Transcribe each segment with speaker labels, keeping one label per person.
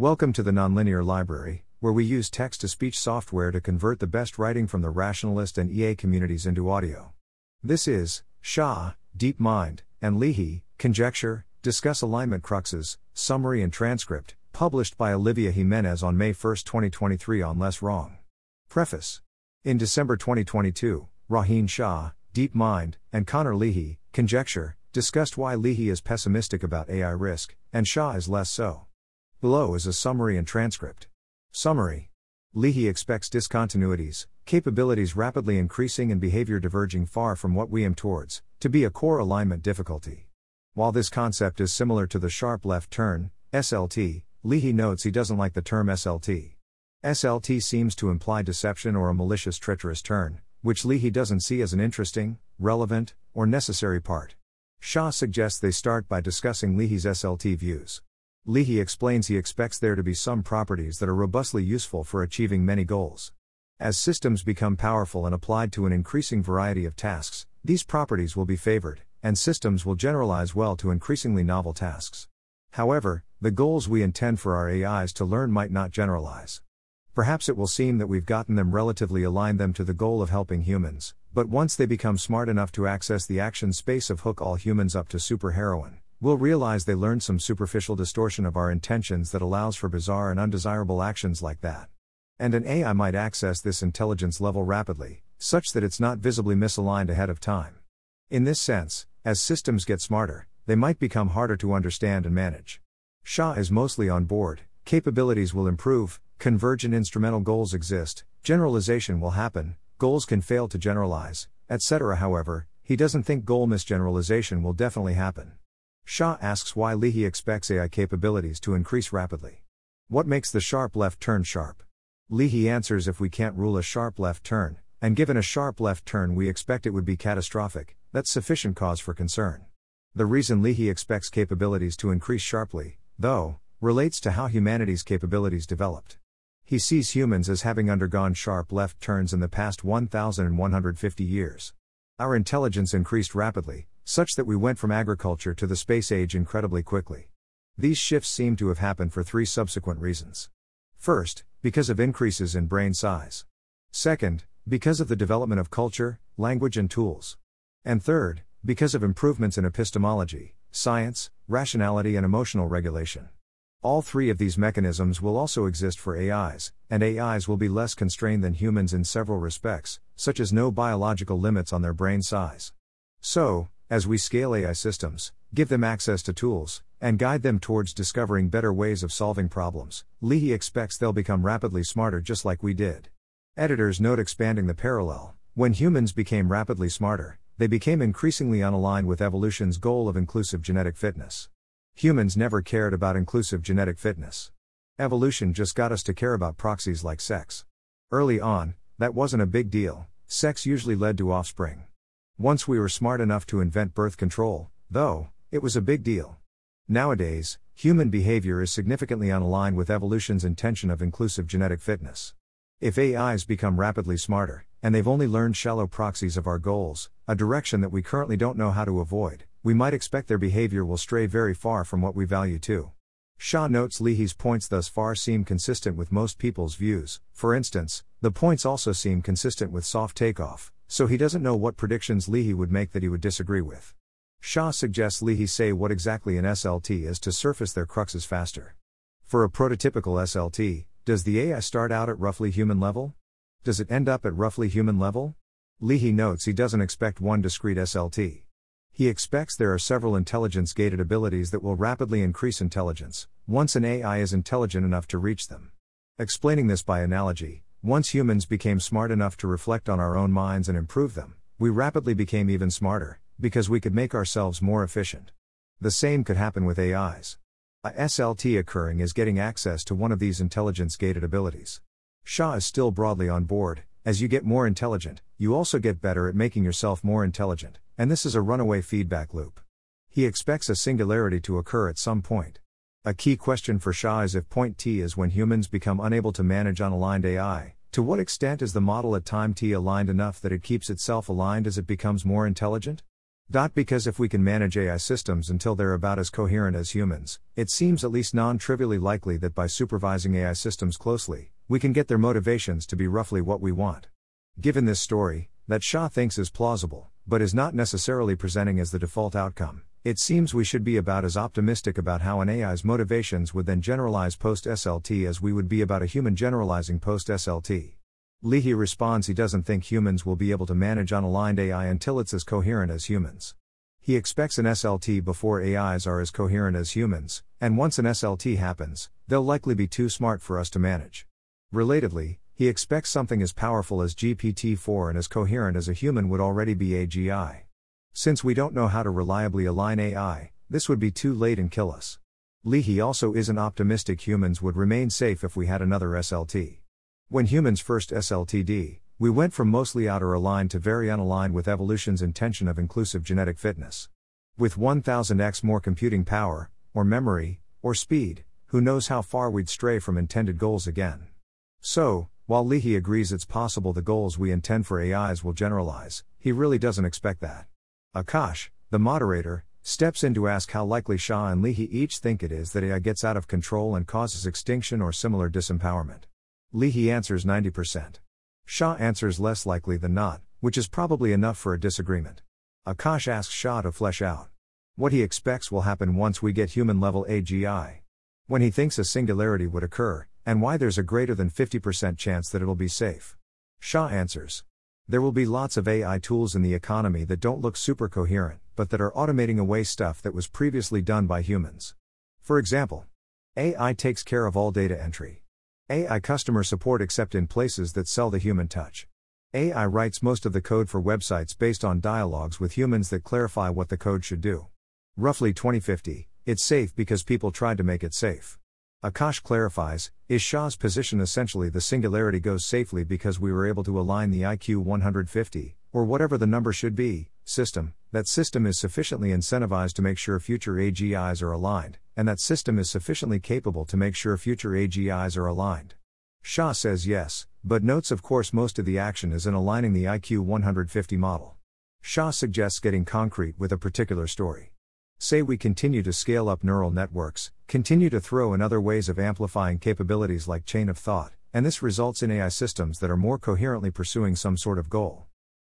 Speaker 1: Welcome to the Nonlinear Library, where we use text to speech software to convert the best writing from the rationalist and EA communities into audio. This is Shah, DeepMind, and Leahy, Conjecture, Discuss Alignment Cruxes, Summary and Transcript, published by Olivia Jimenez on May 1, 2023 on Less Wrong. Preface In December 2022, Rohin Shah, DeepMind, and Connor Leahy, Conjecture, discussed why Leahy is pessimistic about AI risk, and Shah is less so. Below is a summary and transcript. Summary Leahy expects discontinuities, capabilities rapidly increasing and behavior diverging far from what we aim towards, to be a core alignment difficulty. While this concept is similar to the sharp left turn, SLT, Leahy notes he doesn't like the term SLT. SLT seems to imply deception or a malicious treacherous turn, which Leahy doesn't see as an interesting, relevant, or necessary part. Shah suggests they start by discussing Leahy's SLT views. Leahy explains he expects there to be some properties that are robustly useful for achieving many goals. As systems become powerful and applied to an increasing variety of tasks, these properties will be favored, and systems will generalize well to increasingly novel tasks. However, the goals we intend for our AIs to learn might not generalize. Perhaps it will seem that we've gotten them relatively aligned them to the goal of helping humans, but once they become smart enough to access the action space of hook all humans up to superheroin, we'll realize they learned some superficial distortion of our intentions that allows for bizarre and undesirable actions like that. And an AI might access this intelligence level rapidly, such that it's not visibly misaligned ahead of time. In this sense, as systems get smarter, they might become harder to understand and manage. Shah is mostly on board, capabilities will improve, convergent instrumental goals exist, generalization will happen, goals can fail to generalize, etc. However, he doesn't think goal misgeneralization will definitely happen. Shah asks why Leahy expects AI capabilities to increase rapidly. What makes the sharp left turn sharp? Leahy answers if we can't rule a sharp left turn, and given a sharp left turn we expect it would be catastrophic, that's sufficient cause for concern. The reason Leahy expects capabilities to increase sharply, though, relates to how humanity's capabilities developed. He sees humans as having undergone sharp left turns in the past 1,150 years. Our intelligence increased rapidly, such that we went from agriculture to the space age incredibly quickly. These shifts seem to have happened for three subsequent reasons. First, because of increases in brain size. Second, because of the development of culture, language, and tools. And third, because of improvements in epistemology, science, rationality, and emotional regulation. All three of these mechanisms will also exist for AIs, and AIs will be less constrained than humans in several respects, such as no biological limits on their brain size. So, as we scale AI systems, give them access to tools, and guide them towards discovering better ways of solving problems, Leahy expects they'll become rapidly smarter just like we did. Editors note expanding the parallel. When humans became rapidly smarter, they became increasingly unaligned with evolution's goal of inclusive genetic fitness. Humans never cared about inclusive genetic fitness. Evolution just got us to care about proxies like sex. Early on, that wasn't a big deal, sex usually led to offspring. Once we were smart enough to invent birth control, though, it was a big deal. Nowadays, human behavior is significantly unaligned with evolution's intention of inclusive genetic fitness. If AIs become rapidly smarter, and they've only learned shallow proxies of our goals, a direction that we currently don't know how to avoid, we might expect their behavior will stray very far from what we value too. Shah notes Leahy's points thus far seem consistent with most people's views, for instance, the points also seem consistent with soft takeoff, so he doesn't know what predictions Leahy would make that he would disagree with. Shah suggests Leahy say what exactly an SLT is to surface their cruxes faster. For a prototypical SLT, does the AI start out at roughly human level? Does it end up at roughly human level? Leahy notes he doesn't expect one discrete SLT. He expects there are several intelligence gated abilities that will rapidly increase intelligence, once an AI is intelligent enough to reach them. Explaining this by analogy, once humans became smart enough to reflect on our own minds and improve them, we rapidly became even smarter, because we could make ourselves more efficient. The same could happen with AIs. A SLT occurring is getting access to one of these intelligence gated abilities. Shah is still broadly on board. As you get more intelligent, you also get better at making yourself more intelligent, and this is a runaway feedback loop. He expects a singularity to occur at some point. A key question for Shah is if point t is when humans become unable to manage unaligned AI, to what extent is the model at time t aligned enough that it keeps itself aligned as it becomes more intelligent? Dot because if we can manage AI systems until they're about as coherent as humans, it seems at least non trivially likely that by supervising AI systems closely, we can get their motivations to be roughly what we want. Given this story, that Shah thinks is plausible, but is not necessarily presenting as the default outcome, it seems we should be about as optimistic about how an AI's motivations would then generalize post SLT as we would be about a human generalizing post SLT. Leahy responds he doesn't think humans will be able to manage unaligned AI until it's as coherent as humans. He expects an SLT before AIs are as coherent as humans, and once an SLT happens, they'll likely be too smart for us to manage. Relatedly, he expects something as powerful as GPT 4 and as coherent as a human would already be AGI. Since we don't know how to reliably align AI, this would be too late and kill us. Leahy also isn't optimistic humans would remain safe if we had another SLT. When humans first SLTD, we went from mostly outer aligned to very unaligned with evolution's intention of inclusive genetic fitness. With 1000x more computing power, or memory, or speed, who knows how far we'd stray from intended goals again. So, while Leahy agrees it's possible the goals we intend for AIs will generalize, he really doesn't expect that. Akash, the moderator, steps in to ask how likely Shah and Leahy each think it is that AI gets out of control and causes extinction or similar disempowerment. Leahy answers 90%. Shah answers less likely than not, which is probably enough for a disagreement. Akash asks Shah to flesh out what he expects will happen once we get human level AGI. When he thinks a singularity would occur, and why there's a greater than 50% chance that it'll be safe. Shah answers There will be lots of AI tools in the economy that don't look super coherent, but that are automating away stuff that was previously done by humans. For example, AI takes care of all data entry. AI customer support except in places that sell the human touch. AI writes most of the code for websites based on dialogues with humans that clarify what the code should do. Roughly 2050, it's safe because people tried to make it safe. Akash clarifies Is Shah's position essentially the singularity goes safely because we were able to align the IQ 150, or whatever the number should be, system, that system is sufficiently incentivized to make sure future AGIs are aligned, and that system is sufficiently capable to make sure future AGIs are aligned. Shah says yes, but notes of course most of the action is in aligning the IQ 150 model. Shah suggests getting concrete with a particular story. Say we continue to scale up neural networks, continue to throw in other ways of amplifying capabilities like chain of thought, and this results in AI systems that are more coherently pursuing some sort of goal.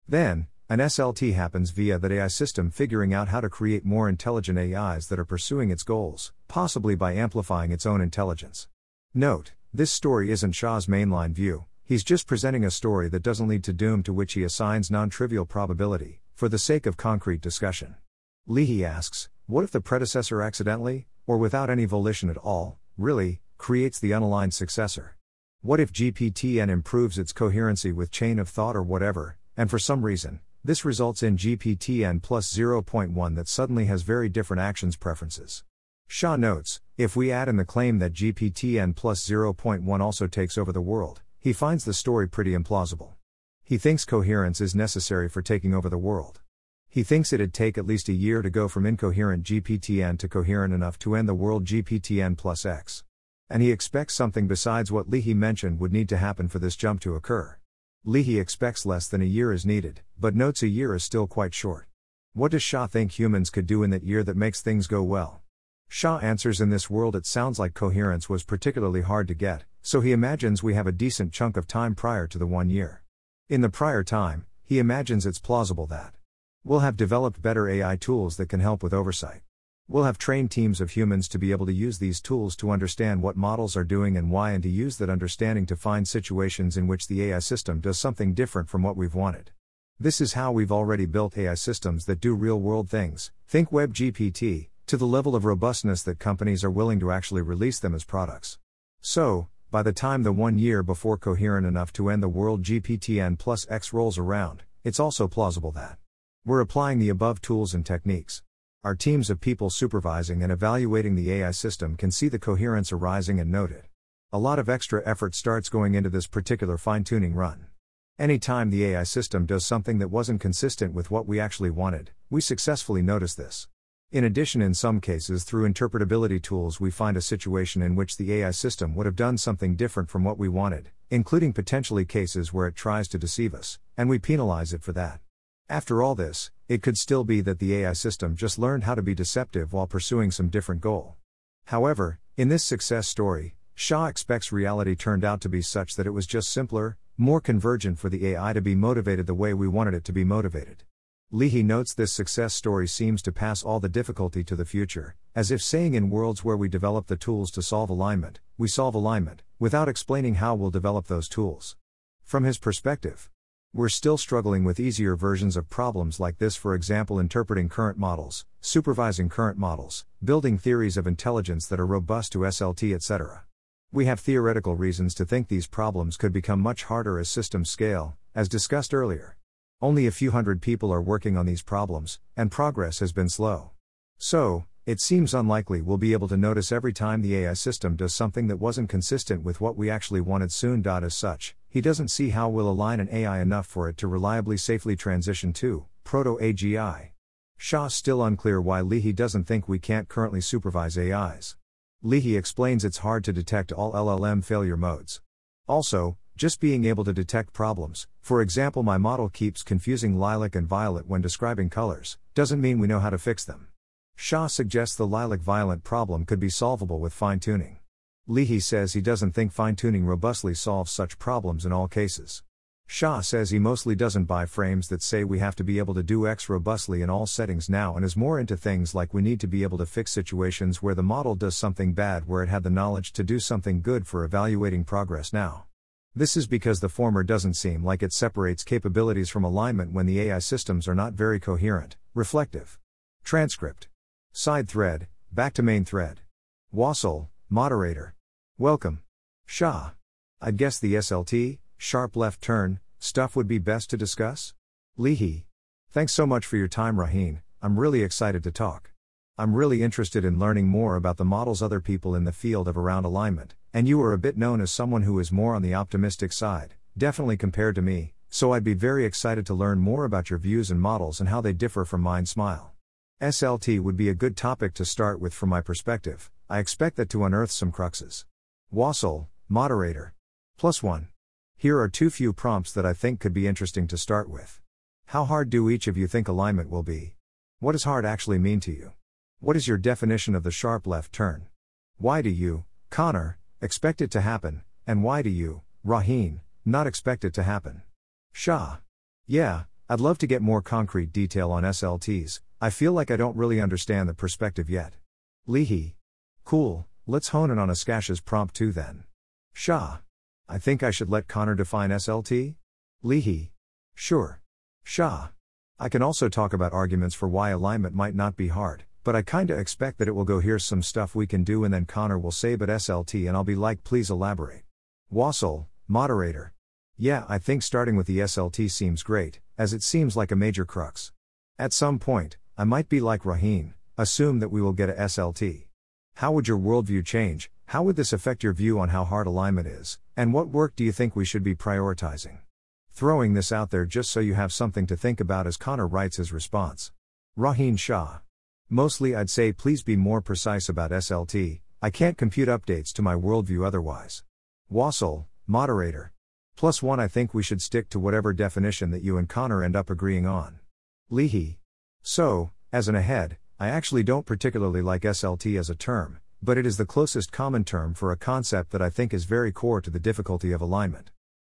Speaker 1: Then, an SLT happens via that AI system figuring out how to create more intelligent AIs that are pursuing its goals, possibly by amplifying its own intelligence. Note, this story isn't Shah's mainline view, he's just presenting a story that doesn't lead to doom to which he assigns non trivial probability, for the sake of concrete discussion. Leahy asks, what if the predecessor accidentally, or without any volition at all, really, creates the unaligned successor? What if GPTN improves its coherency with chain of thought or whatever, and for some reason, this results in GPTN plus 0.1 that suddenly has very different actions preferences. Shah notes, if we add in the claim that GPTN plus 0.1 also takes over the world, he finds the story pretty implausible. He thinks coherence is necessary for taking over the world. He thinks it'd take at least a year to go from incoherent GPTN to coherent enough to end the world GPTN plus X. And he expects something besides what Leahy mentioned would need to happen for this jump to occur. Leahy expects less than a year is needed, but notes a year is still quite short. What does Shah think humans could do in that year that makes things go well? Shah answers In this world it sounds like coherence was particularly hard to get, so he imagines we have a decent chunk of time prior to the one year. In the prior time, he imagines it's plausible that we'll have developed better AI tools that can help with oversight. We'll have trained teams of humans to be able to use these tools to understand what models are doing and why, and to use that understanding to find situations in which the AI system does something different from what we've wanted. This is how we've already built AI systems that do real world things, think WebGPT, to the level of robustness that companies are willing to actually release them as products. So, by the time the one year before coherent enough to end the world GPTN plus X rolls around, it's also plausible that we're applying the above tools and techniques. Our teams of people supervising and evaluating the AI system can see the coherence arising and note it. A lot of extra effort starts going into this particular fine tuning run. Anytime the AI system does something that wasn't consistent with what we actually wanted, we successfully notice this. In addition, in some cases, through interpretability tools, we find a situation in which the AI system would have done something different from what we wanted, including potentially cases where it tries to deceive us, and we penalize it for that. After all this, it could still be that the AI system just learned how to be deceptive while pursuing some different goal. However, in this success story, Shah expects reality turned out to be such that it was just simpler, more convergent for the AI to be motivated the way we wanted it to be motivated. Leahy notes this success story seems to pass all the difficulty to the future, as if saying in worlds where we develop the tools to solve alignment, we solve alignment, without explaining how we'll develop those tools. From his perspective, we're still struggling with easier versions of problems like this, for example, interpreting current models, supervising current models, building theories of intelligence that are robust to SLT, etc. We have theoretical reasons to think these problems could become much harder as systems scale, as discussed earlier. Only a few hundred people are working on these problems, and progress has been slow. So, it seems unlikely we'll be able to notice every time the AI system does something that wasn't consistent with what we actually wanted soon. As such, he doesn't see how we'll align an AI enough for it to reliably safely transition to proto AGI. Shah's still unclear why Leahy doesn't think we can't currently supervise AIs. Leahy explains it's hard to detect all LLM failure modes. Also, just being able to detect problems, for example, my model keeps confusing lilac and violet when describing colors, doesn't mean we know how to fix them. Shah suggests the lilac violet problem could be solvable with fine tuning. Leahy says he doesn't think fine tuning robustly solves such problems in all cases. Shah says he mostly doesn't buy frames that say we have to be able to do X robustly in all settings now and is more into things like we need to be able to fix situations where the model does something bad where it had the knowledge to do something good for evaluating progress now. This is because the former doesn't seem like it separates capabilities from alignment when the AI systems are not very coherent, reflective. Transcript. Side thread, back to main thread. Wasil, moderator. Welcome. Shah. I'd guess the SLT, sharp left turn, stuff would be best to discuss? Leahy. Thanks so much for your time, Rohin. I'm really excited to talk. I'm really interested in learning more about the models other people in the field of around alignment, and you are a bit known as someone who is more on the optimistic side, definitely compared to me, so I'd be very excited to learn more about your views and models and how they differ from mine. Smile. SLT would be a good topic to start with from my perspective. I expect that to unearth some cruxes. Wasil, moderator. Plus one. Here are two few prompts that I think could be interesting to start with. How hard do each of you think alignment will be? What does hard actually mean to you? What is your definition of the sharp left turn? Why do you, Connor, expect it to happen, and why do you, Rohin, not expect it to happen? Shah. Yeah, I'd love to get more concrete detail on SLTs, I feel like I don't really understand the perspective yet. Leahy. Cool, let's hone in on Akash's prompt too then. Shah. I think I should let Connor define SLT? Leahy. Sure. Shah. I can also talk about arguments for why alignment might not be hard, but I kinda expect that it will go here's some stuff we can do and then Connor will say but SLT and I'll be like please elaborate. Wasil, moderator. Yeah, I think starting with the SLT seems great, as it seems like a major crux. At some point, I might be like Rohin, assume that we will get a SLT. How would your worldview change? How would this affect your view on how hard alignment is? And what work do you think we should be prioritizing? Throwing this out there just so you have something to think about as Connor writes his response. Rohin Shah. Mostly I'd say please be more precise about SLT, I can't compute updates to my worldview otherwise. Wasil, moderator. Plus one I think we should stick to whatever definition that you and Connor end up agreeing on. Leahy. So, as an ahead, I actually don't particularly like SLT as a term, but it is the closest common term for a concept that I think is very core to the difficulty of alignment.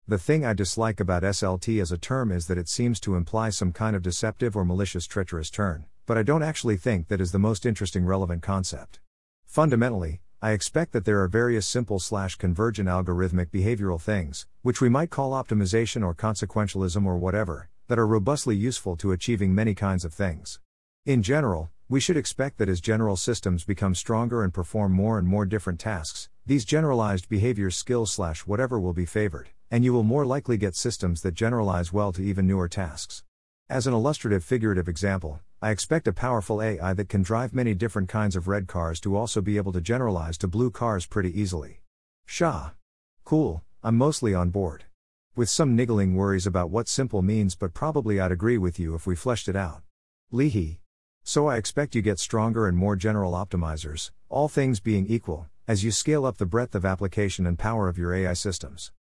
Speaker 1: The thing I dislike about SLT as a term is that it seems to imply some kind of deceptive or malicious treacherous turn, but I don't actually think that is the most interesting relevant concept. Fundamentally, I expect that there are various simple slash convergent algorithmic behavioral things, which we might call optimization or consequentialism or whatever, that are robustly useful to achieving many kinds of things. In general, we should expect that as general systems become stronger and perform more and more different tasks, these generalized behaviors skills slash whatever will be favored, and you will more likely get systems that generalize well to even newer tasks. As an illustrative figurative example, I expect a powerful AI that can drive many different kinds of red cars to also be able to generalize to blue cars pretty easily. Shah. Cool, I'm mostly on board. With some niggling worries about what simple means, but probably I'd agree with you if we fleshed it out. Leahy. So I expect you get stronger and more general optimizers, all things being equal, as you scale up the breadth of application and power of your AI systems.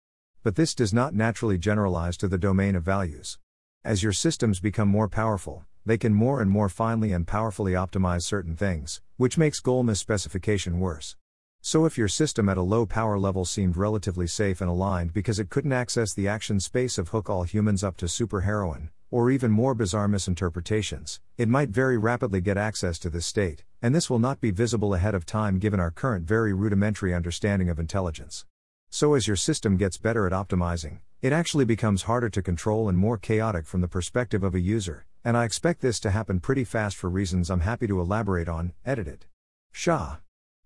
Speaker 1: But this does not naturally generalize to the domain of values. As your systems become more powerful, they can more and more finely and powerfully optimize certain things, which makes goal misspecification worse. So, if your system at a low power level seemed relatively safe and aligned because it couldn't access the action space of hook all humans up to superheroin, or even more bizarre misinterpretations, it might very rapidly get access to this state, and this will not be visible ahead of time given our current very rudimentary understanding of intelligence. So, as your system gets better at optimizing, it actually becomes harder to control and more chaotic from the perspective of a user, and I expect this to happen pretty fast for reasons I'm happy to elaborate on. Edited. Shah.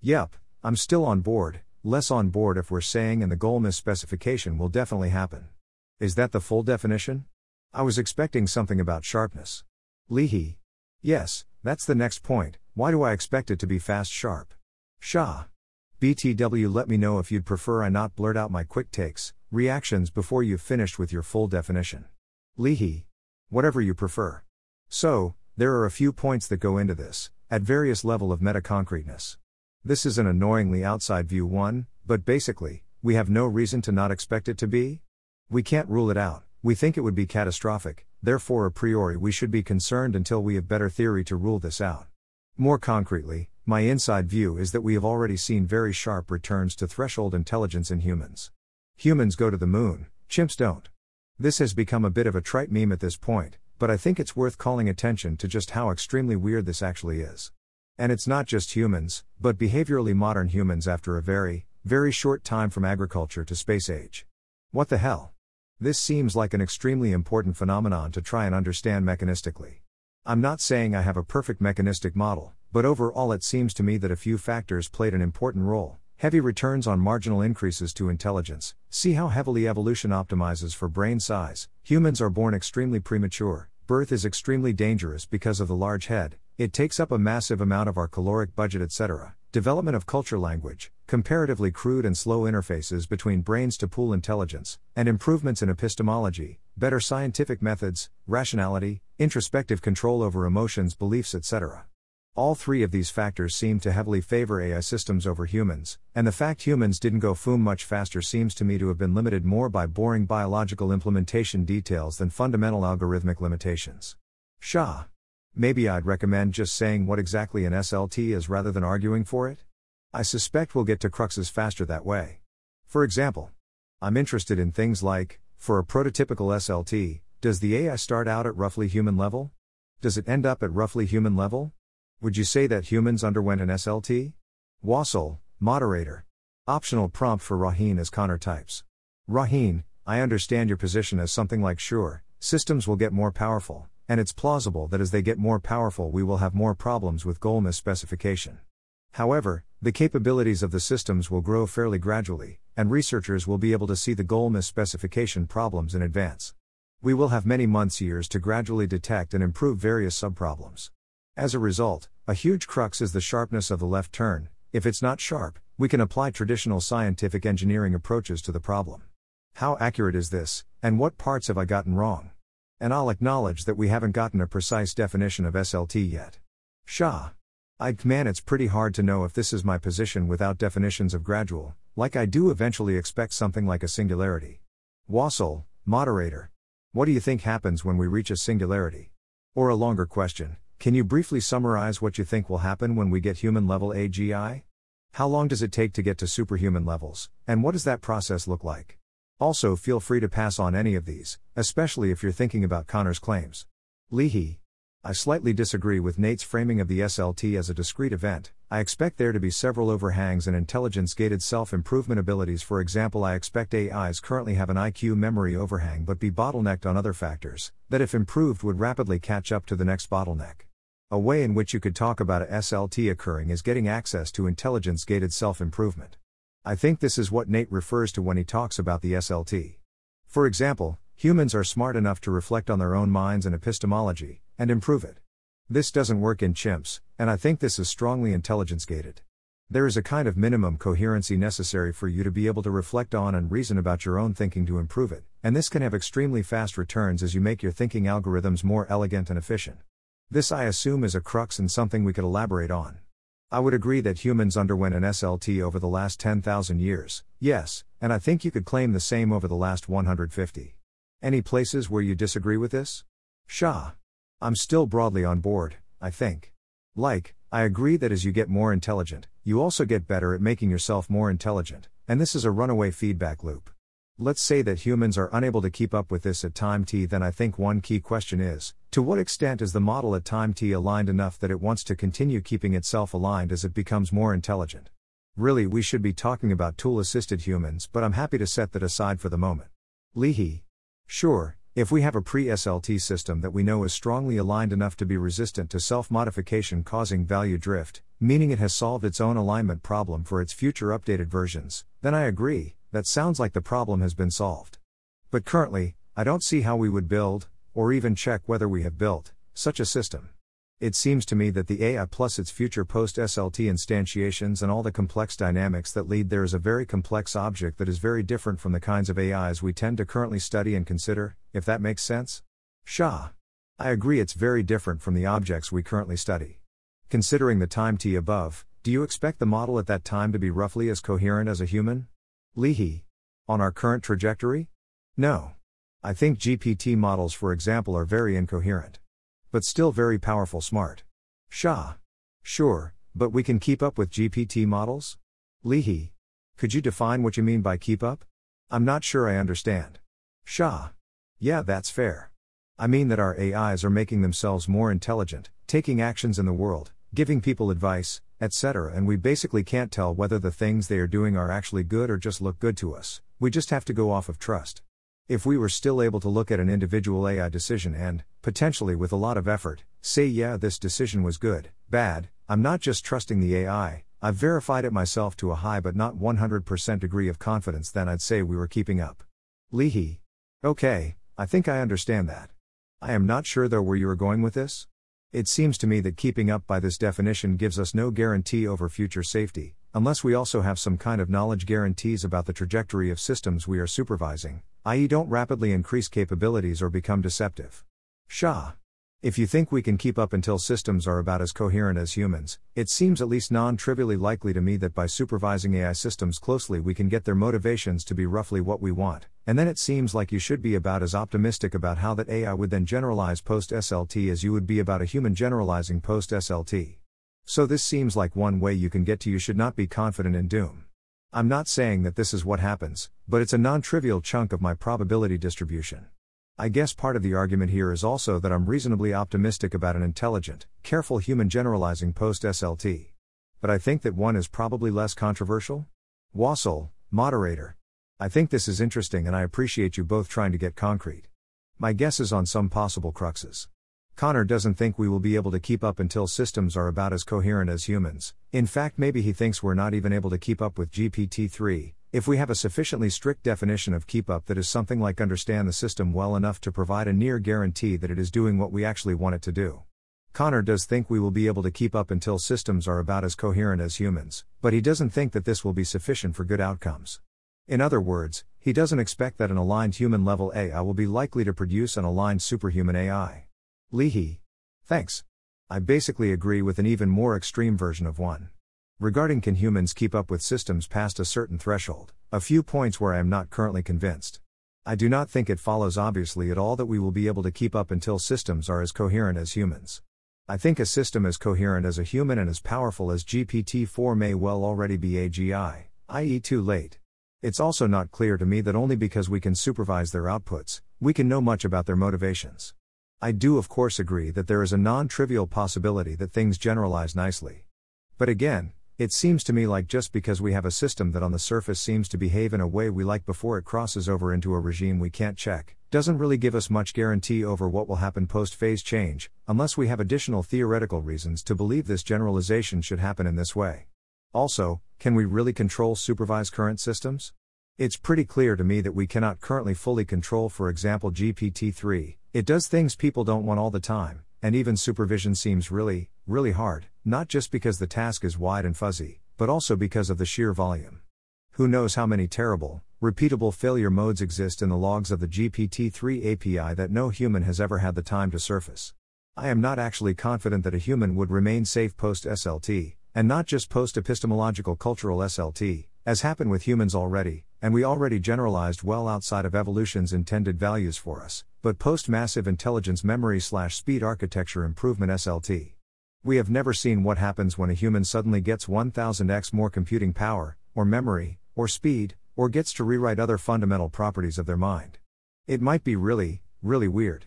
Speaker 1: Yep, I'm still on board, less on board if we're saying and the goal misspecification will definitely happen. Is that the full definition? I was expecting something about sharpness. Leahy. Yes, that's the next point. Why do I expect it to be fast sharp? Shah. BTW let me know if you'd prefer I not blurt out my quick takes, reactions before you've finished with your full definition. Leahy. Whatever you prefer. So, there are a few points that go into this, at various level of meta-concreteness. This is an annoyingly outside view one, but basically, we have no reason to not expect it to be? We can't rule it out, we think it would be catastrophic, therefore a priori we should be concerned until we have better theory to rule this out. More concretely, my inside view is that we have already seen very sharp returns to threshold intelligence in humans. Humans go to the moon, chimps don't. This has become a bit of a trite meme at this point, but I think it's worth calling attention to just how extremely weird this actually is. And it's not just humans, but behaviorally modern humans after a very, very short time from agriculture to space age. What the hell? This seems like an extremely important phenomenon to try and understand mechanistically. I'm not saying I have a perfect mechanistic model, but overall it seems to me that a few factors played an important role. Heavy returns on marginal increases to intelligence. See how heavily evolution optimizes for brain size. Humans are born extremely premature. Birth is extremely dangerous because of the large head, it takes up a massive amount of our caloric budget, etc. Development of culture language, comparatively crude and slow interfaces between brains to pool intelligence, and improvements in epistemology, better scientific methods, rationality, introspective control over emotions, beliefs, etc. All three of these factors seem to heavily favor AI systems over humans, and the fact humans didn't go foom much faster seems to me to have been limited more by boring biological implementation details than fundamental algorithmic limitations. Shah. Maybe I'd recommend just saying what exactly an SLT is rather than arguing for it? I suspect we'll get to cruxes faster that way. For example, I'm interested in things like, for a prototypical SLT, does the AI start out at roughly human level? Does it end up at roughly human level? Would you say that humans underwent an SLT? Wasil, moderator. Optional prompt for Rohin as Connor types. Rohin, I understand your position as something like sure, systems will get more powerful, and it's plausible that as they get more powerful, we will have more problems with goal misspecification. However, the capabilities of the systems will grow fairly gradually, and researchers will be able to see the goal misspecification problems in advance. We will have many months years to gradually detect and improve various subproblems. As a result, a huge crux is the sharpness of the left turn. If it's not sharp, we can apply traditional scientific engineering approaches to the problem. How accurate is this, and what parts have I gotten wrong? and I'll acknowledge that we haven't gotten a precise definition of SLT yet. Shah. I'd man it's pretty hard to know if this is my position without definitions of gradual, like I do eventually expect something like a singularity. Wasil, moderator. What do you think happens when we reach a singularity? Or a longer question, can you briefly summarize what you think will happen when we get human level AGI? How long does it take to get to superhuman levels, and what does that process look like? Also, feel free to pass on any of these, especially if you're thinking about Connor's claims. Leahy. I slightly disagree with Nate's framing of the SLT as a discrete event. I expect there to be several overhangs and intelligence gated self improvement abilities. For example, I expect AIs currently have an IQ memory overhang but be bottlenecked on other factors, that if improved would rapidly catch up to the next bottleneck. A way in which you could talk about a SLT occurring is getting access to intelligence gated self improvement. I think this is what Nate refers to when he talks about the SLT. For example, humans are smart enough to reflect on their own minds and epistemology, and improve it. This doesn't work in chimps, and I think this is strongly intelligence gated. There is a kind of minimum coherency necessary for you to be able to reflect on and reason about your own thinking to improve it, and this can have extremely fast returns as you make your thinking algorithms more elegant and efficient. This, I assume, is a crux and something we could elaborate on. I would agree that humans underwent an SLT over the last 10,000 years, yes, and I think you could claim the same over the last 150. Any places where you disagree with this? Shah. I'm still broadly on board, I think. Like, I agree that as you get more intelligent, you also get better at making yourself more intelligent, and this is a runaway feedback loop. Let's say that humans are unable to keep up with this at time t, then I think one key question is to what extent is the model at time t aligned enough that it wants to continue keeping itself aligned as it becomes more intelligent? Really, we should be talking about tool assisted humans, but I'm happy to set that aside for the moment. Leahy. Sure, if we have a pre SLT system that we know is strongly aligned enough to be resistant to self modification causing value drift, meaning it has solved its own alignment problem for its future updated versions, then I agree, that sounds like the problem has been solved. But currently, I don't see how we would build, or even check whether we have built, such a system. It seems to me that the AI plus its future post SLT instantiations and all the complex dynamics that lead there is a very complex object that is very different from the kinds of AIs we tend to currently study and consider, if that makes sense? Shah. I agree it's very different from the objects we currently study. Considering the time t above, do you expect the model at that time to be roughly as coherent as a human? Leahy. On our current trajectory? No. I think GPT models, for example, are very incoherent. But still very powerful smart. Shah. Sure, but we can keep up with GPT models? Leahy. Could you define what you mean by keep up? I'm not sure I understand. Shah. Yeah, that's fair. I mean that our AIs are making themselves more intelligent, taking actions in the world, giving people advice, etc., and we basically can't tell whether the things they are doing are actually good or just look good to us. We just have to go off of trust. If we were still able to look at an individual AI decision and, potentially with a lot of effort, say, yeah, this decision was good, bad, I'm not just trusting the AI, I've verified it myself to a high but not 100% degree of confidence, then I'd say we were keeping up. Leahy. Okay, I think I understand that. I am not sure though where you are going with this. It seems to me that keeping up by this definition gives us no guarantee over future safety, unless we also have some kind of knowledge guarantees about the trajectory of systems we are supervising, i.e., don't rapidly increase capabilities or become deceptive. Shah. If you think we can keep up until systems are about as coherent as humans, it seems at least non trivially likely to me that by supervising AI systems closely we can get their motivations to be roughly what we want, and then it seems like you should be about as optimistic about how that AI would then generalize post SLT as you would be about a human generalizing post SLT. So this seems like one way you can get to you should not be confident in doom. I'm not saying that this is what happens, but it's a non trivial chunk of my probability distribution. I guess part of the argument here is also that I'm reasonably optimistic about an intelligent, careful human generalizing post SLT. But I think that one is probably less controversial? Wasil, moderator. I think this is interesting and I appreciate you both trying to get concrete. My guess is on some possible cruxes. Connor doesn't think we will be able to keep up until systems are about as coherent as humans. In fact, maybe he thinks we're not even able to keep up with GPT 3, if we have a sufficiently strict definition of keep up that is something like understand the system well enough to provide a near guarantee that it is doing what we actually want it to do. Connor does think we will be able to keep up until systems are about as coherent as humans, but he doesn't think that this will be sufficient for good outcomes. In other words, he doesn't expect that an aligned human level AI will be likely to produce an aligned superhuman AI. Leahy. Thanks. I basically agree with an even more extreme version of one. Regarding can humans keep up with systems past a certain threshold, a few points where I am not currently convinced. I do not think it follows obviously at all that we will be able to keep up until systems are as coherent as humans. I think a system as coherent as a human and as powerful as GPT 4 may well already be AGI, i.e., too late. It's also not clear to me that only because we can supervise their outputs, we can know much about their motivations. I do, of course, agree that there is a non trivial possibility that things generalize nicely. But again, it seems to me like just because we have a system that on the surface seems to behave in a way we like before it crosses over into a regime we can't check, doesn't really give us much guarantee over what will happen post phase change, unless we have additional theoretical reasons to believe this generalization should happen in this way. Also, can we really control supervised current systems? It's pretty clear to me that we cannot currently fully control, for example, GPT 3, it does things people don't want all the time, and even supervision seems really, really hard, not just because the task is wide and fuzzy, but also because of the sheer volume. Who knows how many terrible, repeatable failure modes exist in the logs of the GPT 3 API that no human has ever had the time to surface. I am not actually confident that a human would remain safe post SLT, and not just post epistemological cultural SLT, as happened with humans already, and we already generalized well outside of evolution's intended values for us, but post massive intelligence memory slash speed architecture improvement SLT. We have never seen what happens when a human suddenly gets 1000x more computing power, or memory, or speed, or gets to rewrite other fundamental properties of their mind. It might be really, really weird.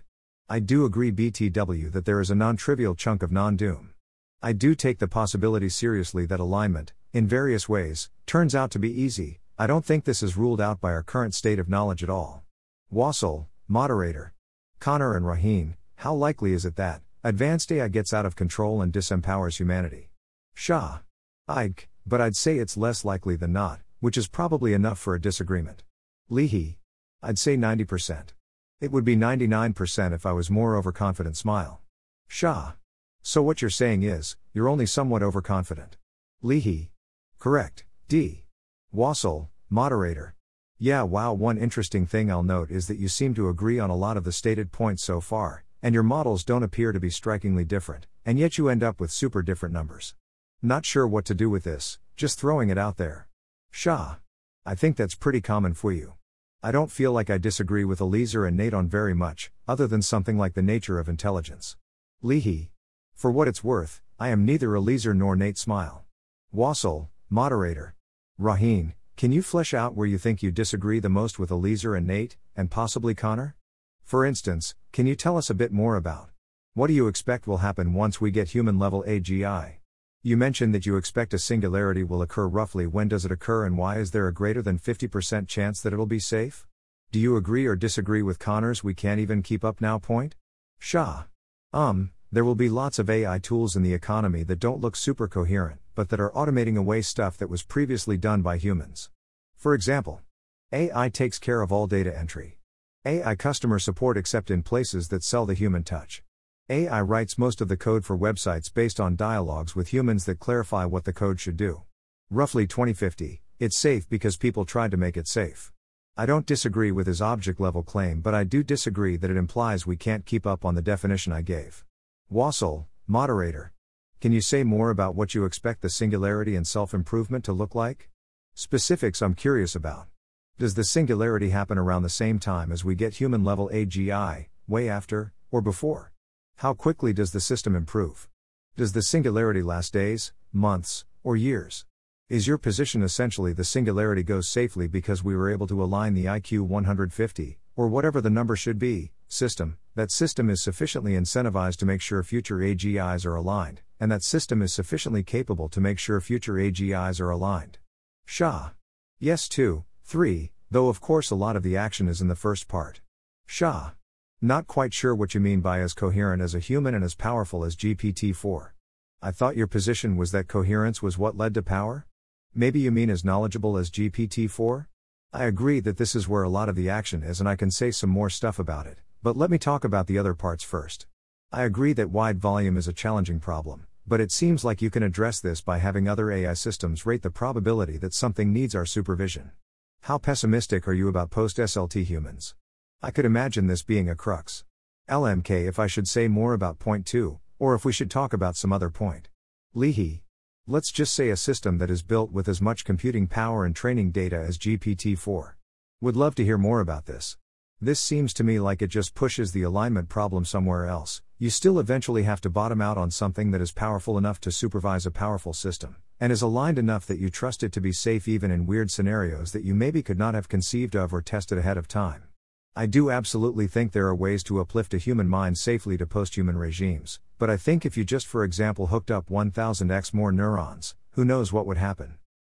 Speaker 1: I do agree, BTW, that there is a non trivial chunk of non doom. I do take the possibility seriously that alignment, in various ways, turns out to be easy. I don't think this is ruled out by our current state of knowledge at all. Wasil, moderator. Connor and Rohin, how likely is it that advanced AI gets out of control and disempowers humanity? Shah. Ike, but I'd say it's less likely than not, which is probably enough for a disagreement. Leahy. I'd say 90%. It would be 99% if I was more overconfident. Smile. Shah. So what you're saying is, you're only somewhat overconfident. Leahy. Correct. D. Wasil, moderator. Yeah, wow. One interesting thing I'll note is that you seem to agree on a lot of the stated points so far, and your models don't appear to be strikingly different, and yet you end up with super different numbers. Not sure what to do with this, just throwing it out there. Shah. I think that's pretty common for you. I don't feel like I disagree with Eliezer and Nate on very much, other than something like the nature of intelligence. Leahy. For what it's worth, I am neither Eliezer nor Nate Smile. Wasil, moderator. Rohin, can you flesh out where you think you disagree the most with Eliezer and Nate, and possibly Connor? For instance, can you tell us a bit more about what do you expect will happen once we get human level AGI? You mentioned that you expect a singularity will occur roughly when does it occur and why is there a greater than 50% chance that it'll be safe? Do you agree or disagree with Connor's we can't even keep up now point? Shah. Um, there will be lots of AI tools in the economy that don't look super coherent, but that are automating away stuff that was previously done by humans. For example, AI takes care of all data entry. AI customer support except in places that sell the human touch. AI writes most of the code for websites based on dialogues with humans that clarify what the code should do. Roughly 2050, it's safe because people tried to make it safe. I don't disagree with his object level claim, but I do disagree that it implies we can't keep up on the definition I gave. Wasil, moderator. Can you say more about what you expect the singularity and self improvement to look like? Specifics I'm curious about. Does the singularity happen around the same time as we get human level AGI, way after, or before? How quickly does the system improve? Does the singularity last days, months, or years? Is your position essentially the singularity goes safely because we were able to align the IQ 150, or whatever the number should be, system, that system is sufficiently incentivized to make sure future AGIs are aligned, and that system is sufficiently capable to make sure future AGIs are aligned? Shah. Yes, 2, 3, though of course a lot of the action is in the first part. Shah. Not quite sure what you mean by as coherent as a human and as powerful as GPT 4. I thought your position was that coherence was what led to power? Maybe you mean as knowledgeable as GPT 4? I agree that this is where a lot of the action is, and I can say some more stuff about it, but let me talk about the other parts first. I agree that wide volume is a challenging problem, but it seems like you can address this by having other AI systems rate the probability that something needs our supervision. How pessimistic are you about post SLT humans? I could imagine this being a crux. LMK if I should say more about point 2, or if we should talk about some other point. Leahy. Let's just say a system that is built with as much computing power and training data as GPT 4. Would love to hear more about this. This seems to me like it just pushes the alignment problem somewhere else. You still eventually have to bottom out on something that is powerful enough to supervise a powerful system, and is aligned enough that you trust it to be safe even in weird scenarios that you maybe could not have conceived of or tested ahead of time. I do absolutely think there are ways to uplift a human mind safely to posthuman regimes, but I think if you just, for example, hooked up 1000x more neurons, who knows what would happen?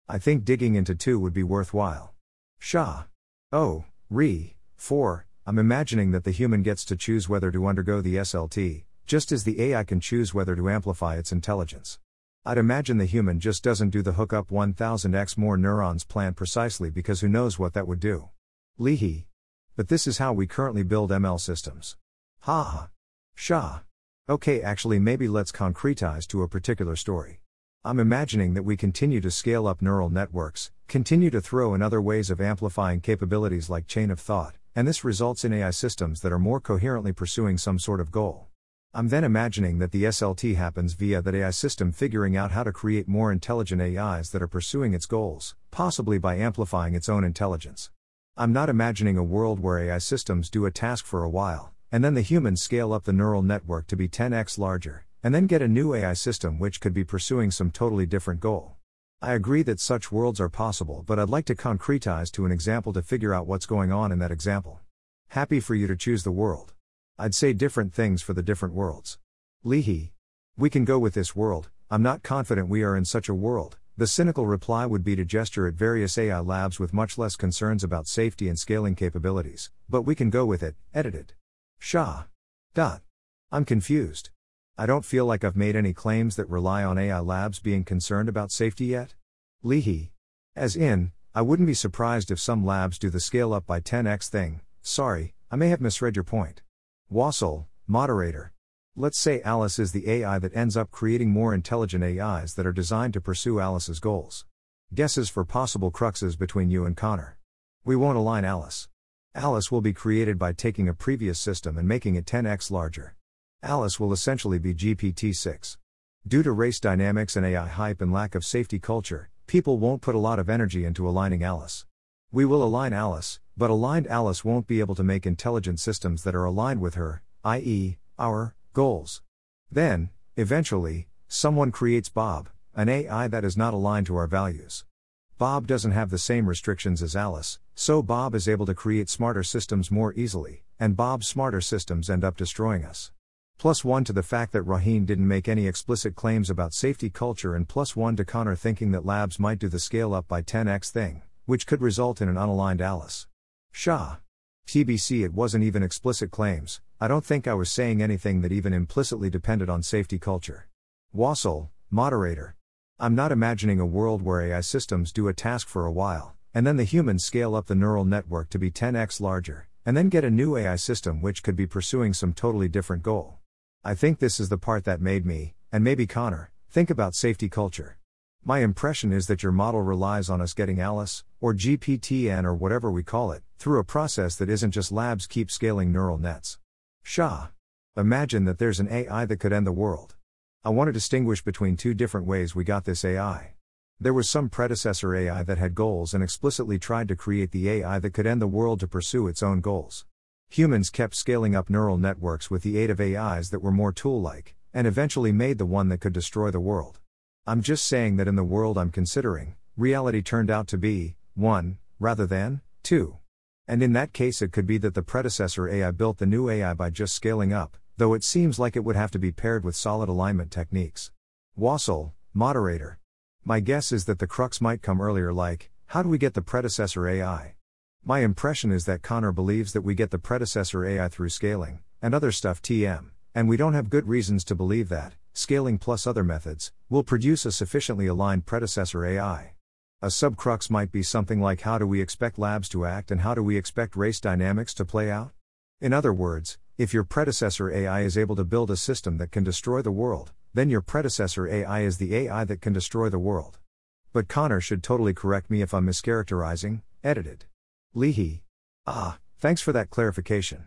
Speaker 1: I think digging into 2 would be worthwhile. Shah. Oh, re, 4, I'm imagining that the human gets to choose whether to undergo the SLT, just as the AI can choose whether to amplify its intelligence. I'd imagine the human just doesn't do the hookup 1000x more neurons plan precisely because who knows what that would do. Leahy. But this is how we currently build ML systems. Ha ha. Shah. Okay, actually, maybe let's concretize to a particular story. I'm imagining that we continue to scale up neural networks, continue to throw in other ways of amplifying capabilities like chain of thought, and this results in AI systems that are more coherently pursuing some sort of goal. I'm then imagining that the SLT happens via that AI system figuring out how to create more intelligent AIs that are pursuing its goals, possibly by amplifying its own intelligence. I'm not imagining a world where AI systems do a task for a while, and then the humans scale up the neural network to be 10x larger, and then get a new AI system which could be pursuing some totally different goal. I agree that such worlds are possible, but I'd like to concretize to an example to figure out what's going on in that example. Happy for you to choose the world. I'd say different things for the different worlds. Leahy. We can go with this world, I'm not confident we are in such a world. The cynical reply would be to gesture at various AI labs with much less concerns about safety and scaling capabilities, but we can go with it, edited. Shah. Dot. I'm confused. I don't feel like I've made any claims that rely on AI labs being concerned about safety yet. Leahy. As in, I wouldn't be surprised if some labs do the scale up by 10x thing, sorry, I may have misread your point. Wasil, moderator. Let's say Alice is the AI that ends up creating more intelligent AIs that are designed to pursue Alice's goals. Guesses for possible cruxes between you and Connor. We won't align Alice. Alice will be created by taking a previous system and making it 10x larger. Alice will essentially be GPT 6. Due to race dynamics and AI hype and lack of safety culture, people won't put a lot of energy into aligning Alice. We will align Alice, but aligned Alice won't be able to make intelligent systems that are aligned with her, i.e., our goals. Then, eventually, someone creates Bob, an AI that is not aligned to our values. Bob doesn't have the same restrictions as Alice, so Bob is able to create smarter systems more easily, and Bob's smarter systems end up destroying us. Plus one to the fact that Rohin didn't make any explicit claims about safety culture, and plus one to Connor thinking that labs might do the scale up by 10x thing which could result in an unaligned Alice. Shah. TBC, it wasn't even explicit claims, I don't think I was saying anything that even implicitly depended on safety culture. Wasil, moderator. I'm not imagining a world where AI systems do a task for a while, and then the humans scale up the neural network to be 10x larger, and then get a new AI system which could be pursuing some totally different goal. I think this is the part that made me, and maybe Connor, think about safety culture. My impression is that your model relies on us getting Alice, or GPTN or whatever we call it, through a process that isn't just labs keep scaling neural nets. Shah. Imagine that there's an AI that could end the world. I want to distinguish between two different ways we got this AI. There was some predecessor AI that had goals and explicitly tried to create the AI that could end the world to pursue its own goals. Humans kept scaling up neural networks with the aid of AIs that were more tool like, and eventually made the one that could destroy the world. I'm just saying that in the world I'm considering, reality turned out to be 1, rather than 2. And in that case, it could be that the predecessor AI built the new AI by just scaling up, though it seems like it would have to be paired with solid alignment techniques. Wasil, moderator. My guess is that the crux might come earlier, like, how do we get the predecessor AI? My impression is that Connor believes that we get the predecessor AI through scaling, and other stuff TM, and we don't have good reasons to believe that, scaling plus other methods, will produce a sufficiently aligned predecessor AI. A subcrux might be something like how do we expect labs to act and how do we expect race dynamics to play out? In other words, if your predecessor AI is able to build a system that can destroy the world, then your predecessor AI is the AI that can destroy the world. But Connor should totally correct me if I'm mischaracterizing, edited. Leahy. Ah, thanks for that clarification.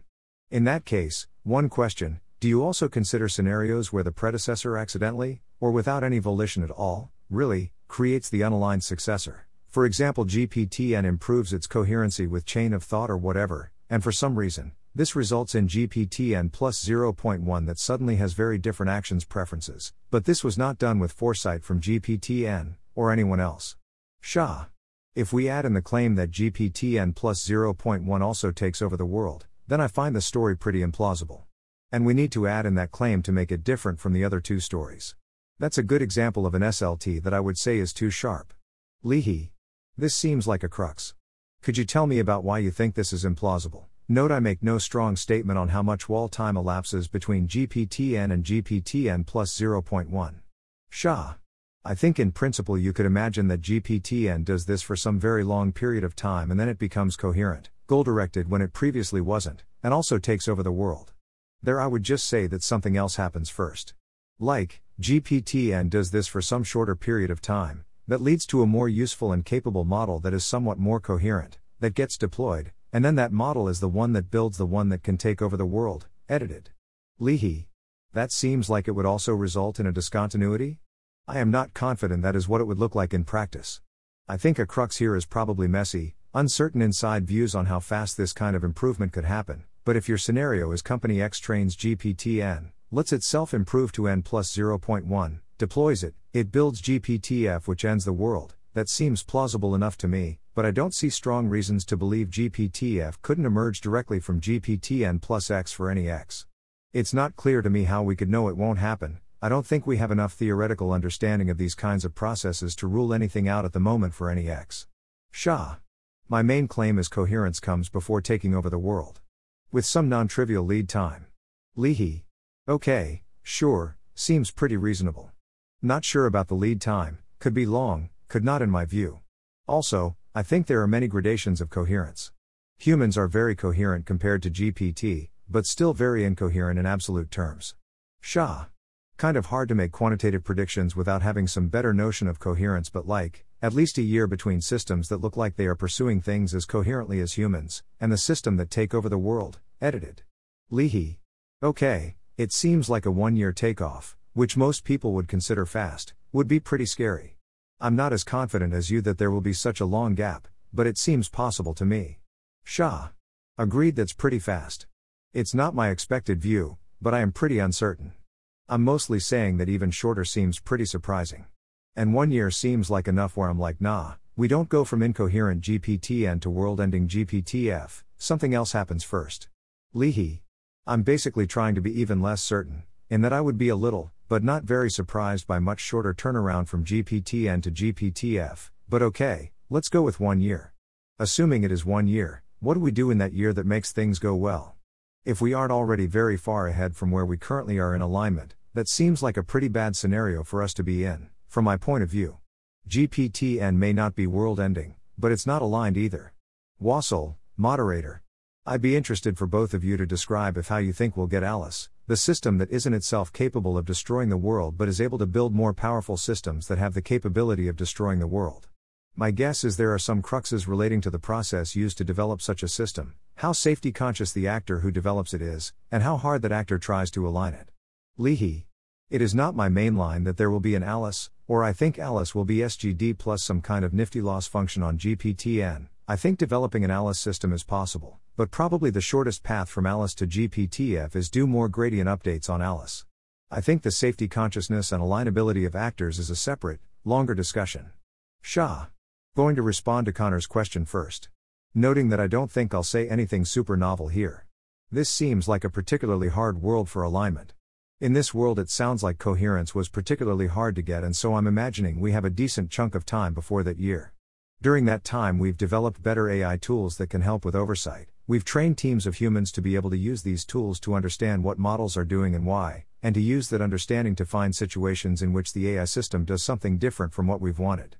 Speaker 1: In that case, one question do you also consider scenarios where the predecessor accidentally, or without any volition at all, really, creates the unaligned successor? For example, GPTN improves its coherency with chain of thought or whatever, and for some reason, this results in GPTN plus 0.1 that suddenly has very different actions preferences, but this was not done with foresight from GPTN, or anyone else. Shah. If we add in the claim that GPTN plus 0.1 also takes over the world, then I find the story pretty implausible. And we need to add in that claim to make it different from the other two stories. That's a good example of an SLT that I would say is too sharp. Leahy. This seems like a crux. Could you tell me about why you think this is implausible? Note I make no strong statement on how much wall time elapses between GPTN and GPTN plus 0.1. Shah. I think in principle you could imagine that GPTN does this for some very long period of time and then it becomes coherent, goal directed when it previously wasn't, and also takes over the world. There I would just say that something else happens first. Like, GPTN does this for some shorter period of time, that leads to a more useful and capable model that is somewhat more coherent, that gets deployed, and then that model is the one that builds the one that can take over the world, edited. Leahy. That seems like it would also result in a discontinuity? I am not confident that is what it would look like in practice. I think a crux here is probably messy, uncertain inside views on how fast this kind of improvement could happen, but if your scenario is company X trains GPT-N, lets itself improve to N plus 0.1, deploys it, it builds GPT-F which ends the world, that seems plausible enough to me, but I don't see strong reasons to believe GPT-F couldn't emerge directly from GPT-N plus X for any X. It's not clear to me how we could know it won't happen, I don't think we have enough theoretical understanding of these kinds of processes to rule anything out at the moment for any X. Shah. My main claim is coherence comes before taking over the world. With some non trivial lead time. Leahy. Okay, sure, seems pretty reasonable. Not sure about the lead time, could be long, could not in my view. Also, I think there are many gradations of coherence. Humans are very coherent compared to GPT, but still very incoherent in absolute terms. Shah. Kind of hard to make quantitative predictions without having some better notion of coherence, but like, at least a year between systems that look like they are pursuing things as coherently as humans, and the system that take over the world, edited. Leahy. Okay, it seems like a one year takeoff, which most people would consider fast, would be pretty scary. I'm not as confident as you that there will be such a long gap, but it seems possible to me. Shah. Agreed that's pretty fast. It's not my expected view, but I am pretty uncertain. I'm mostly saying that even shorter seems pretty surprising. And one year seems like enough where I'm like, nah, we don't go from incoherent GPTN to world ending GPTF, something else happens first. Leahy. I'm basically trying to be even less certain, in that I would be a little, but not very surprised by much shorter turnaround from GPTN to GPTF, but okay, let's go with one year. Assuming it is one year, what do we do in that year that makes things go well? If we aren't already very far ahead from where we currently are in alignment, that seems like a pretty bad scenario for us to be in, from my point of view. GPTN may not be world ending, but it's not aligned either. Wasil, moderator. I'd be interested for both of you to describe if how you think we'll get Alice, the system that isn't itself capable of destroying the world but is able to build more powerful systems that have the capability of destroying the world. My guess is there are some cruxes relating to the process used to develop such a system, how safety conscious the actor who develops it is, and how hard that actor tries to align it. Leahy. It is not my main line that there will be an Alice, or I think Alice will be SGD plus some kind of nifty loss function on GPTN. I think developing an Alice system is possible, but probably the shortest path from Alice to GPTF is do more gradient updates on Alice. I think the safety consciousness and alignability of actors is a separate, longer discussion. Shah. Going to respond to Connor's question first noting that I don't think I'll say anything super novel here. This seems like a particularly hard world for alignment. In this world, it sounds like coherence was particularly hard to get, and so I'm imagining we have a decent chunk of time before that year. During that time, we've developed better AI tools that can help with oversight. We've trained teams of humans to be able to use these tools to understand what models are doing and why, and to use that understanding to find situations in which the AI system does something different from what we've wanted.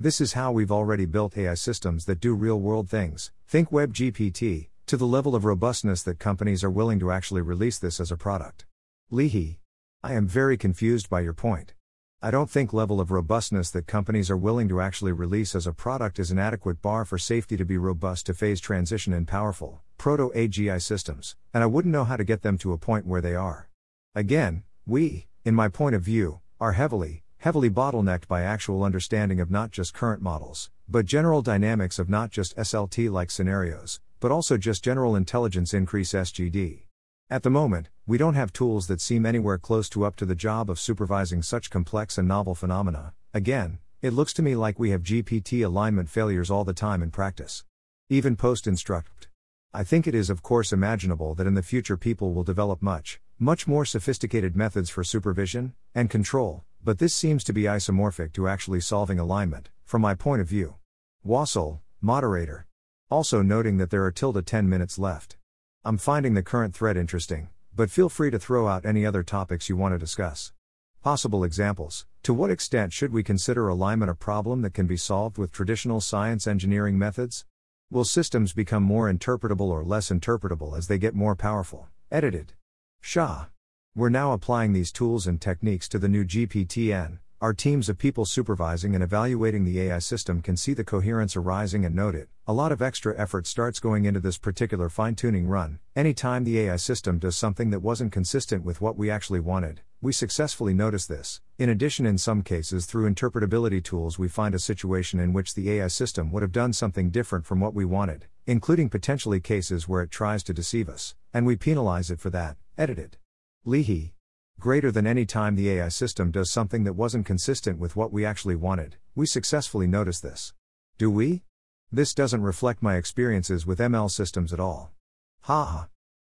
Speaker 1: This is how we've already built AI systems that do real world things, think WebGPT, to the level of robustness that companies are willing to actually release this as a product. Leahy. I am very confused by your point. I don't think level of robustness that companies are willing to actually release as a product is an adequate bar for safety to be robust to phase transition in powerful, proto AGI systems, and I wouldn't know how to get them to a point where they are. Again, we, in my point of view, are heavily, heavily bottlenecked by actual understanding of not just current models, but general dynamics of not just SLT like scenarios, but also just general intelligence increase SGD. At the moment, we don't have tools that seem anywhere close to up to the job of supervising such complex and novel phenomena. Again, it looks to me like we have GPT alignment failures all the time in practice. Even post instruct. I think it is, of course, imaginable that in the future people will develop much, much more sophisticated methods for supervision and control, but this seems to be isomorphic to actually solving alignment, from my point of view. Wasil, moderator. Also noting that there are tilde 10 minutes left. I'm finding the current thread interesting, but feel free to throw out any other topics you want to discuss. Possible examples To what extent should we consider alignment a problem that can be solved with traditional science engineering methods? Will systems become more interpretable or less interpretable as they get more powerful? Edited. Shah. We're now applying these tools and techniques to the new GPTN. Our teams of people supervising and evaluating the AI system can see the coherence arising and note it. A lot of extra effort starts going into this particular fine tuning run. Anytime the AI system does something that wasn't consistent with what we actually wanted, we successfully notice this. In addition, in some cases, through interpretability tools, we find a situation in which the AI system would have done something different from what we wanted, including potentially cases where it tries to deceive us, and we penalize it for that. Edited. Leahy, Greater than any time the AI system does something that wasn't consistent with what we actually wanted, we successfully notice this. Do we? This doesn't reflect my experiences with ML systems at all. Haha.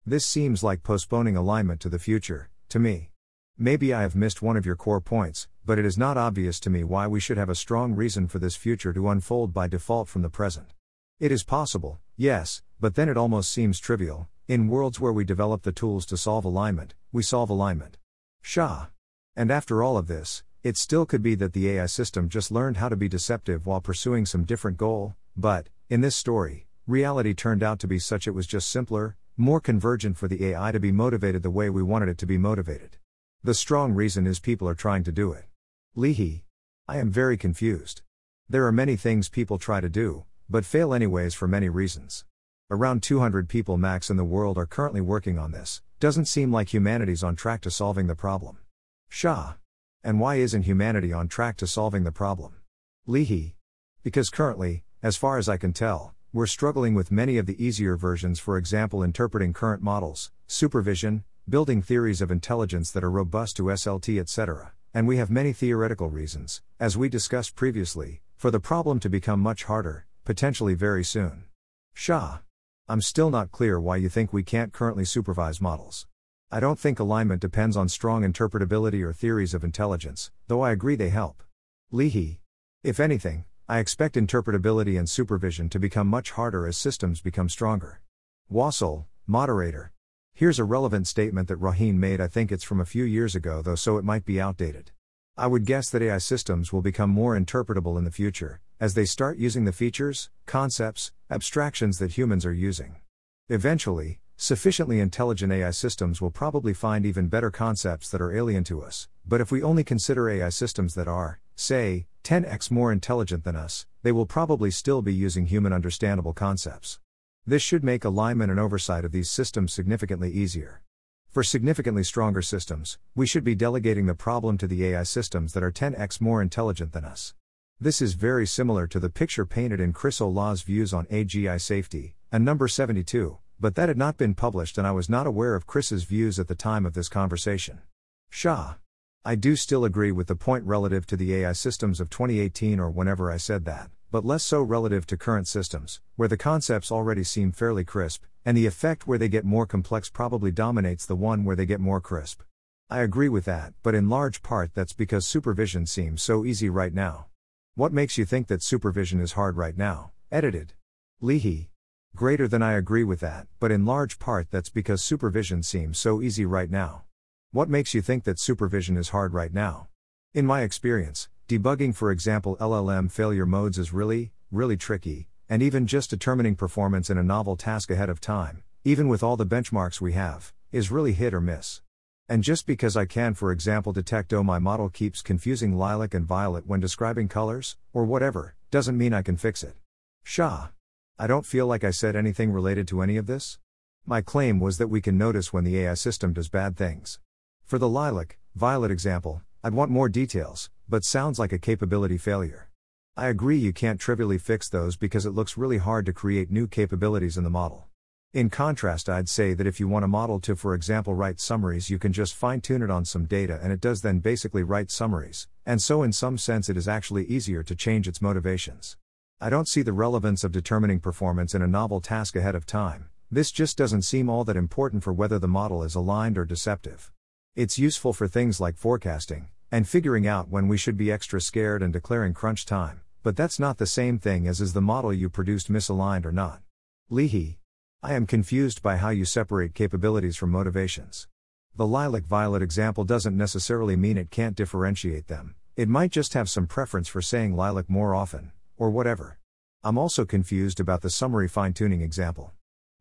Speaker 1: This seems like postponing alignment to the future, to me. Maybe I have missed one of your core points, but it is not obvious to me why we should have a strong reason for this future to unfold by default from the present. It is possible, yes, but then it almost seems trivial. In worlds where we develop the tools to solve alignment, we solve alignment. Shah. And after all of this, it still could be that the AI system just learned how to be deceptive while pursuing some different goal, but, in this story, reality turned out to be such it was just simpler, more convergent for the AI to be motivated the way we wanted it to be motivated. The strong reason is people are trying to do it. Leahy. I am very confused. There are many things people try to do, but fail anyways for many reasons. Around 200 people max in the world are currently working on this, doesn't seem like humanity's on track to solving the problem. Shah. And why isn't humanity on track to solving the problem? Leahy. Because currently, as far as I can tell, we're struggling with many of the easier versions, for example, interpreting current models, supervision, building theories of intelligence that are robust to SLT, etc. And we have many theoretical reasons, as we discussed previously, for the problem to become much harder, potentially very soon. Shah. I'm still not clear why you think we can't currently supervise models. I don't think alignment depends on strong interpretability or theories of intelligence, though I agree they help. Leahy. If anything, I expect interpretability and supervision to become much harder as systems become stronger. Wasil, moderator. Here's a relevant statement that Rohin made. I think it's from a few years ago, though, so it might be outdated. I would guess that AI systems will become more interpretable in the future, as they start using the features, concepts, abstractions that humans are using. Eventually, sufficiently intelligent AI systems will probably find even better concepts that are alien to us, but if we only consider AI systems that are, say, 10x more intelligent than us, they will probably still be using human understandable concepts. This should make alignment and oversight of these systems significantly easier. For significantly stronger systems, we should be delegating the problem to the AI systems that are 10x more intelligent than us. This is very similar to the picture painted in Chris Olah's views on AGI safety, and number 72, but that had not been published and I was not aware of Chris's views at the time of this conversation. Shah. I do still agree with the point relative to the AI systems of 2018 or whenever I said that, but less so relative to current systems, where the concepts already seem fairly crisp, and the effect where they get more complex probably dominates the one where they get more crisp. I agree with that, but in large part that's because supervision seems so easy right now. What makes you think that supervision is hard right now? Edited. Leahy. Greater than I agree with that, but in large part that's because supervision seems so easy right now. What makes you think that supervision is hard right now? In my experience, debugging, for example, LLM failure modes is really, really tricky, and even just determining performance in a novel task ahead of time, even with all the benchmarks we have, is really hit or miss. And just because I can, for example, detect oh my model keeps confusing lilac and violet when describing colors, or whatever, doesn't mean I can fix it. Shah. I don't feel like I said anything related to any of this. My claim was that we can notice when the AI system does bad things. For the lilac, violet example, I'd want more details, but sounds like a capability failure. I agree you can't trivially fix those because it looks really hard to create new capabilities in the model. In contrast, I'd say that if you want a model to, for example, write summaries, you can just fine tune it on some data and it does then basically write summaries, and so in some sense it is actually easier to change its motivations. I don't see the relevance of determining performance in a novel task ahead of time, this just doesn't seem all that important for whether the model is aligned or deceptive. It's useful for things like forecasting, and figuring out when we should be extra scared and declaring crunch time, but that's not the same thing as is the model you produced misaligned or not. Leahy, I am confused by how you separate capabilities from motivations. The lilac violet example doesn't necessarily mean it can't differentiate them, it might just have some preference for saying lilac more often, or whatever. I'm also confused about the summary fine tuning example.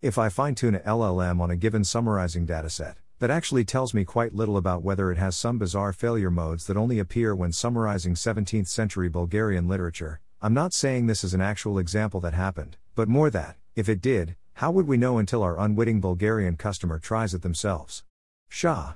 Speaker 1: If I fine tune a LLM on a given summarizing dataset, That actually tells me quite little about whether it has some bizarre failure modes that only appear when summarizing 17th century Bulgarian literature. I'm not saying this is an actual example that happened, but more that, if it did, how would we know until our unwitting Bulgarian customer tries it themselves? Shah.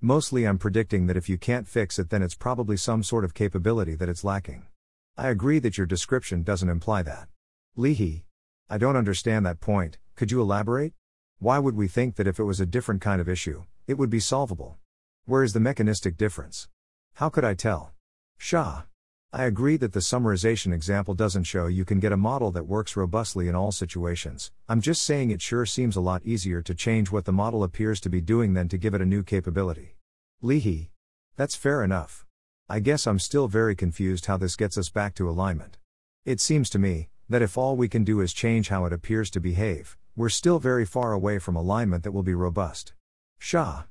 Speaker 1: Mostly I'm predicting that if you can't fix it, then it's probably some sort of capability that it's lacking. I agree that your description doesn't imply that. Leahy. I don't understand that point, could you elaborate? Why would we think that if it was a different kind of issue, it would be solvable? Where is the mechanistic difference? How could I tell? Shah. I agree that the summarization example doesn't show you can get a model that works robustly in all situations. I'm just saying it sure seems a lot easier to change what the model appears to be doing than to give it a new capability. Leahy. That's fair enough. I guess I'm still very confused how this gets us back to alignment. It seems to me that if all we can do is change how it appears to behave, we're still very far away from alignment that will be robust. Shah.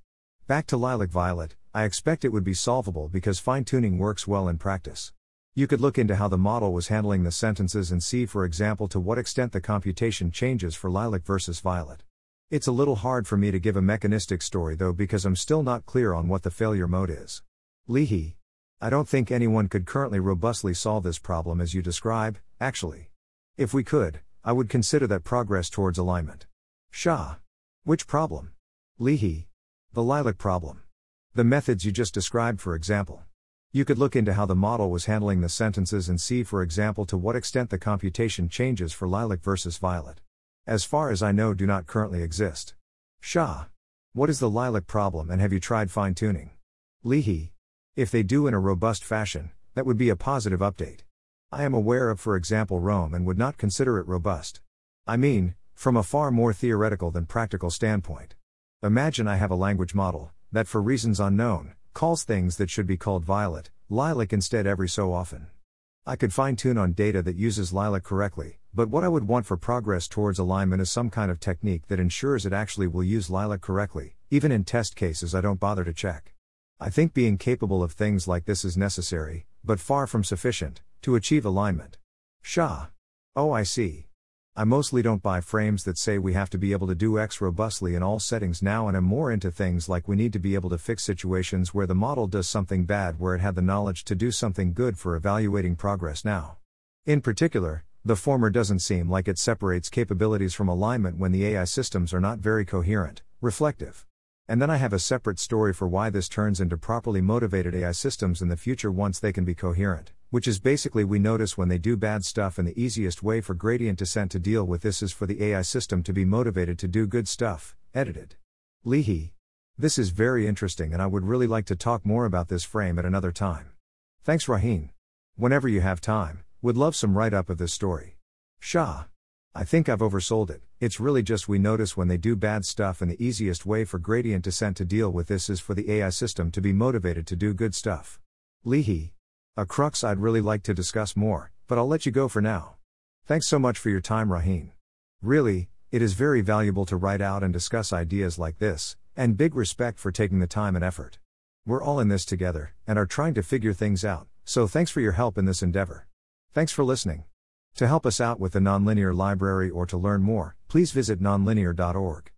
Speaker 1: Back to Lilac Violet, I expect it would be solvable because fine tuning works well in practice. You could look into how the model was handling the sentences and see, for example, to what extent the computation changes for Lilac versus Violet. It's a little hard for me to give a mechanistic story though because I'm still not clear on what the failure mode is. Leahy. I don't think anyone could currently robustly solve this problem as you describe, actually. If we could, I would consider that progress towards alignment. Shah. Which problem? Leahy. The lilac problem. The methods you just described, for example. You could look into how the model was handling the sentences and see, for example, to what extent the computation changes for lilac versus violet. As far as I know, do not currently exist. Shah. What is the lilac problem and have you tried fine tuning? Leahy. If they do in a robust fashion, that would be a positive update. I am aware of, for example, ROME and would not consider it robust. I mean, from a far more theoretical than practical standpoint. Imagine I have a language model that, for reasons unknown, calls things that should be called violet, lilac instead every so often. I could fine tune on data that uses lilac correctly, but what I would want for progress towards alignment is some kind of technique that ensures it actually will use lilac correctly, even in test cases I don't bother to check. I think being capable of things like this is necessary, but far from sufficient, to achieve alignment. Shah. Oh, I see. I mostly don't buy frames that say we have to be able to do X robustly in all settings now, and am more into things like we need to be able to fix situations where the model does something bad where it had the knowledge to do something good for evaluating progress now. In particular, the former doesn't seem like it separates capabilities from alignment when the AI systems are not very coherent, reflective. And then I have a separate story for why this turns into properly motivated AI systems in the future once they can be coherent, which is basically we notice when they do bad stuff, and the easiest way for gradient descent to deal with this is for the AI system to be motivated to do good stuff, edited. Leahy. This is very interesting, and I would really like to talk more about this frame at another time. Thanks, Rohin. Whenever you have time, would love some write up of this story. Shah. I think I've oversold it. It's really just we notice when they do bad stuff, and the easiest way for gradient descent to deal with this is for the AI system to be motivated to do good stuff. Leahy. A crux I'd really like to discuss more, but I'll let you go for now. Thanks so much for your time, Rohin. Really, it is very valuable to write out and discuss ideas like this, and big respect for taking the time and effort. We're all in this together, and are trying to figure things out, so thanks for your help in this endeavor. Thanks for listening. To help us out with the Nonlinear Library or to learn more, please visit nonlinear.org.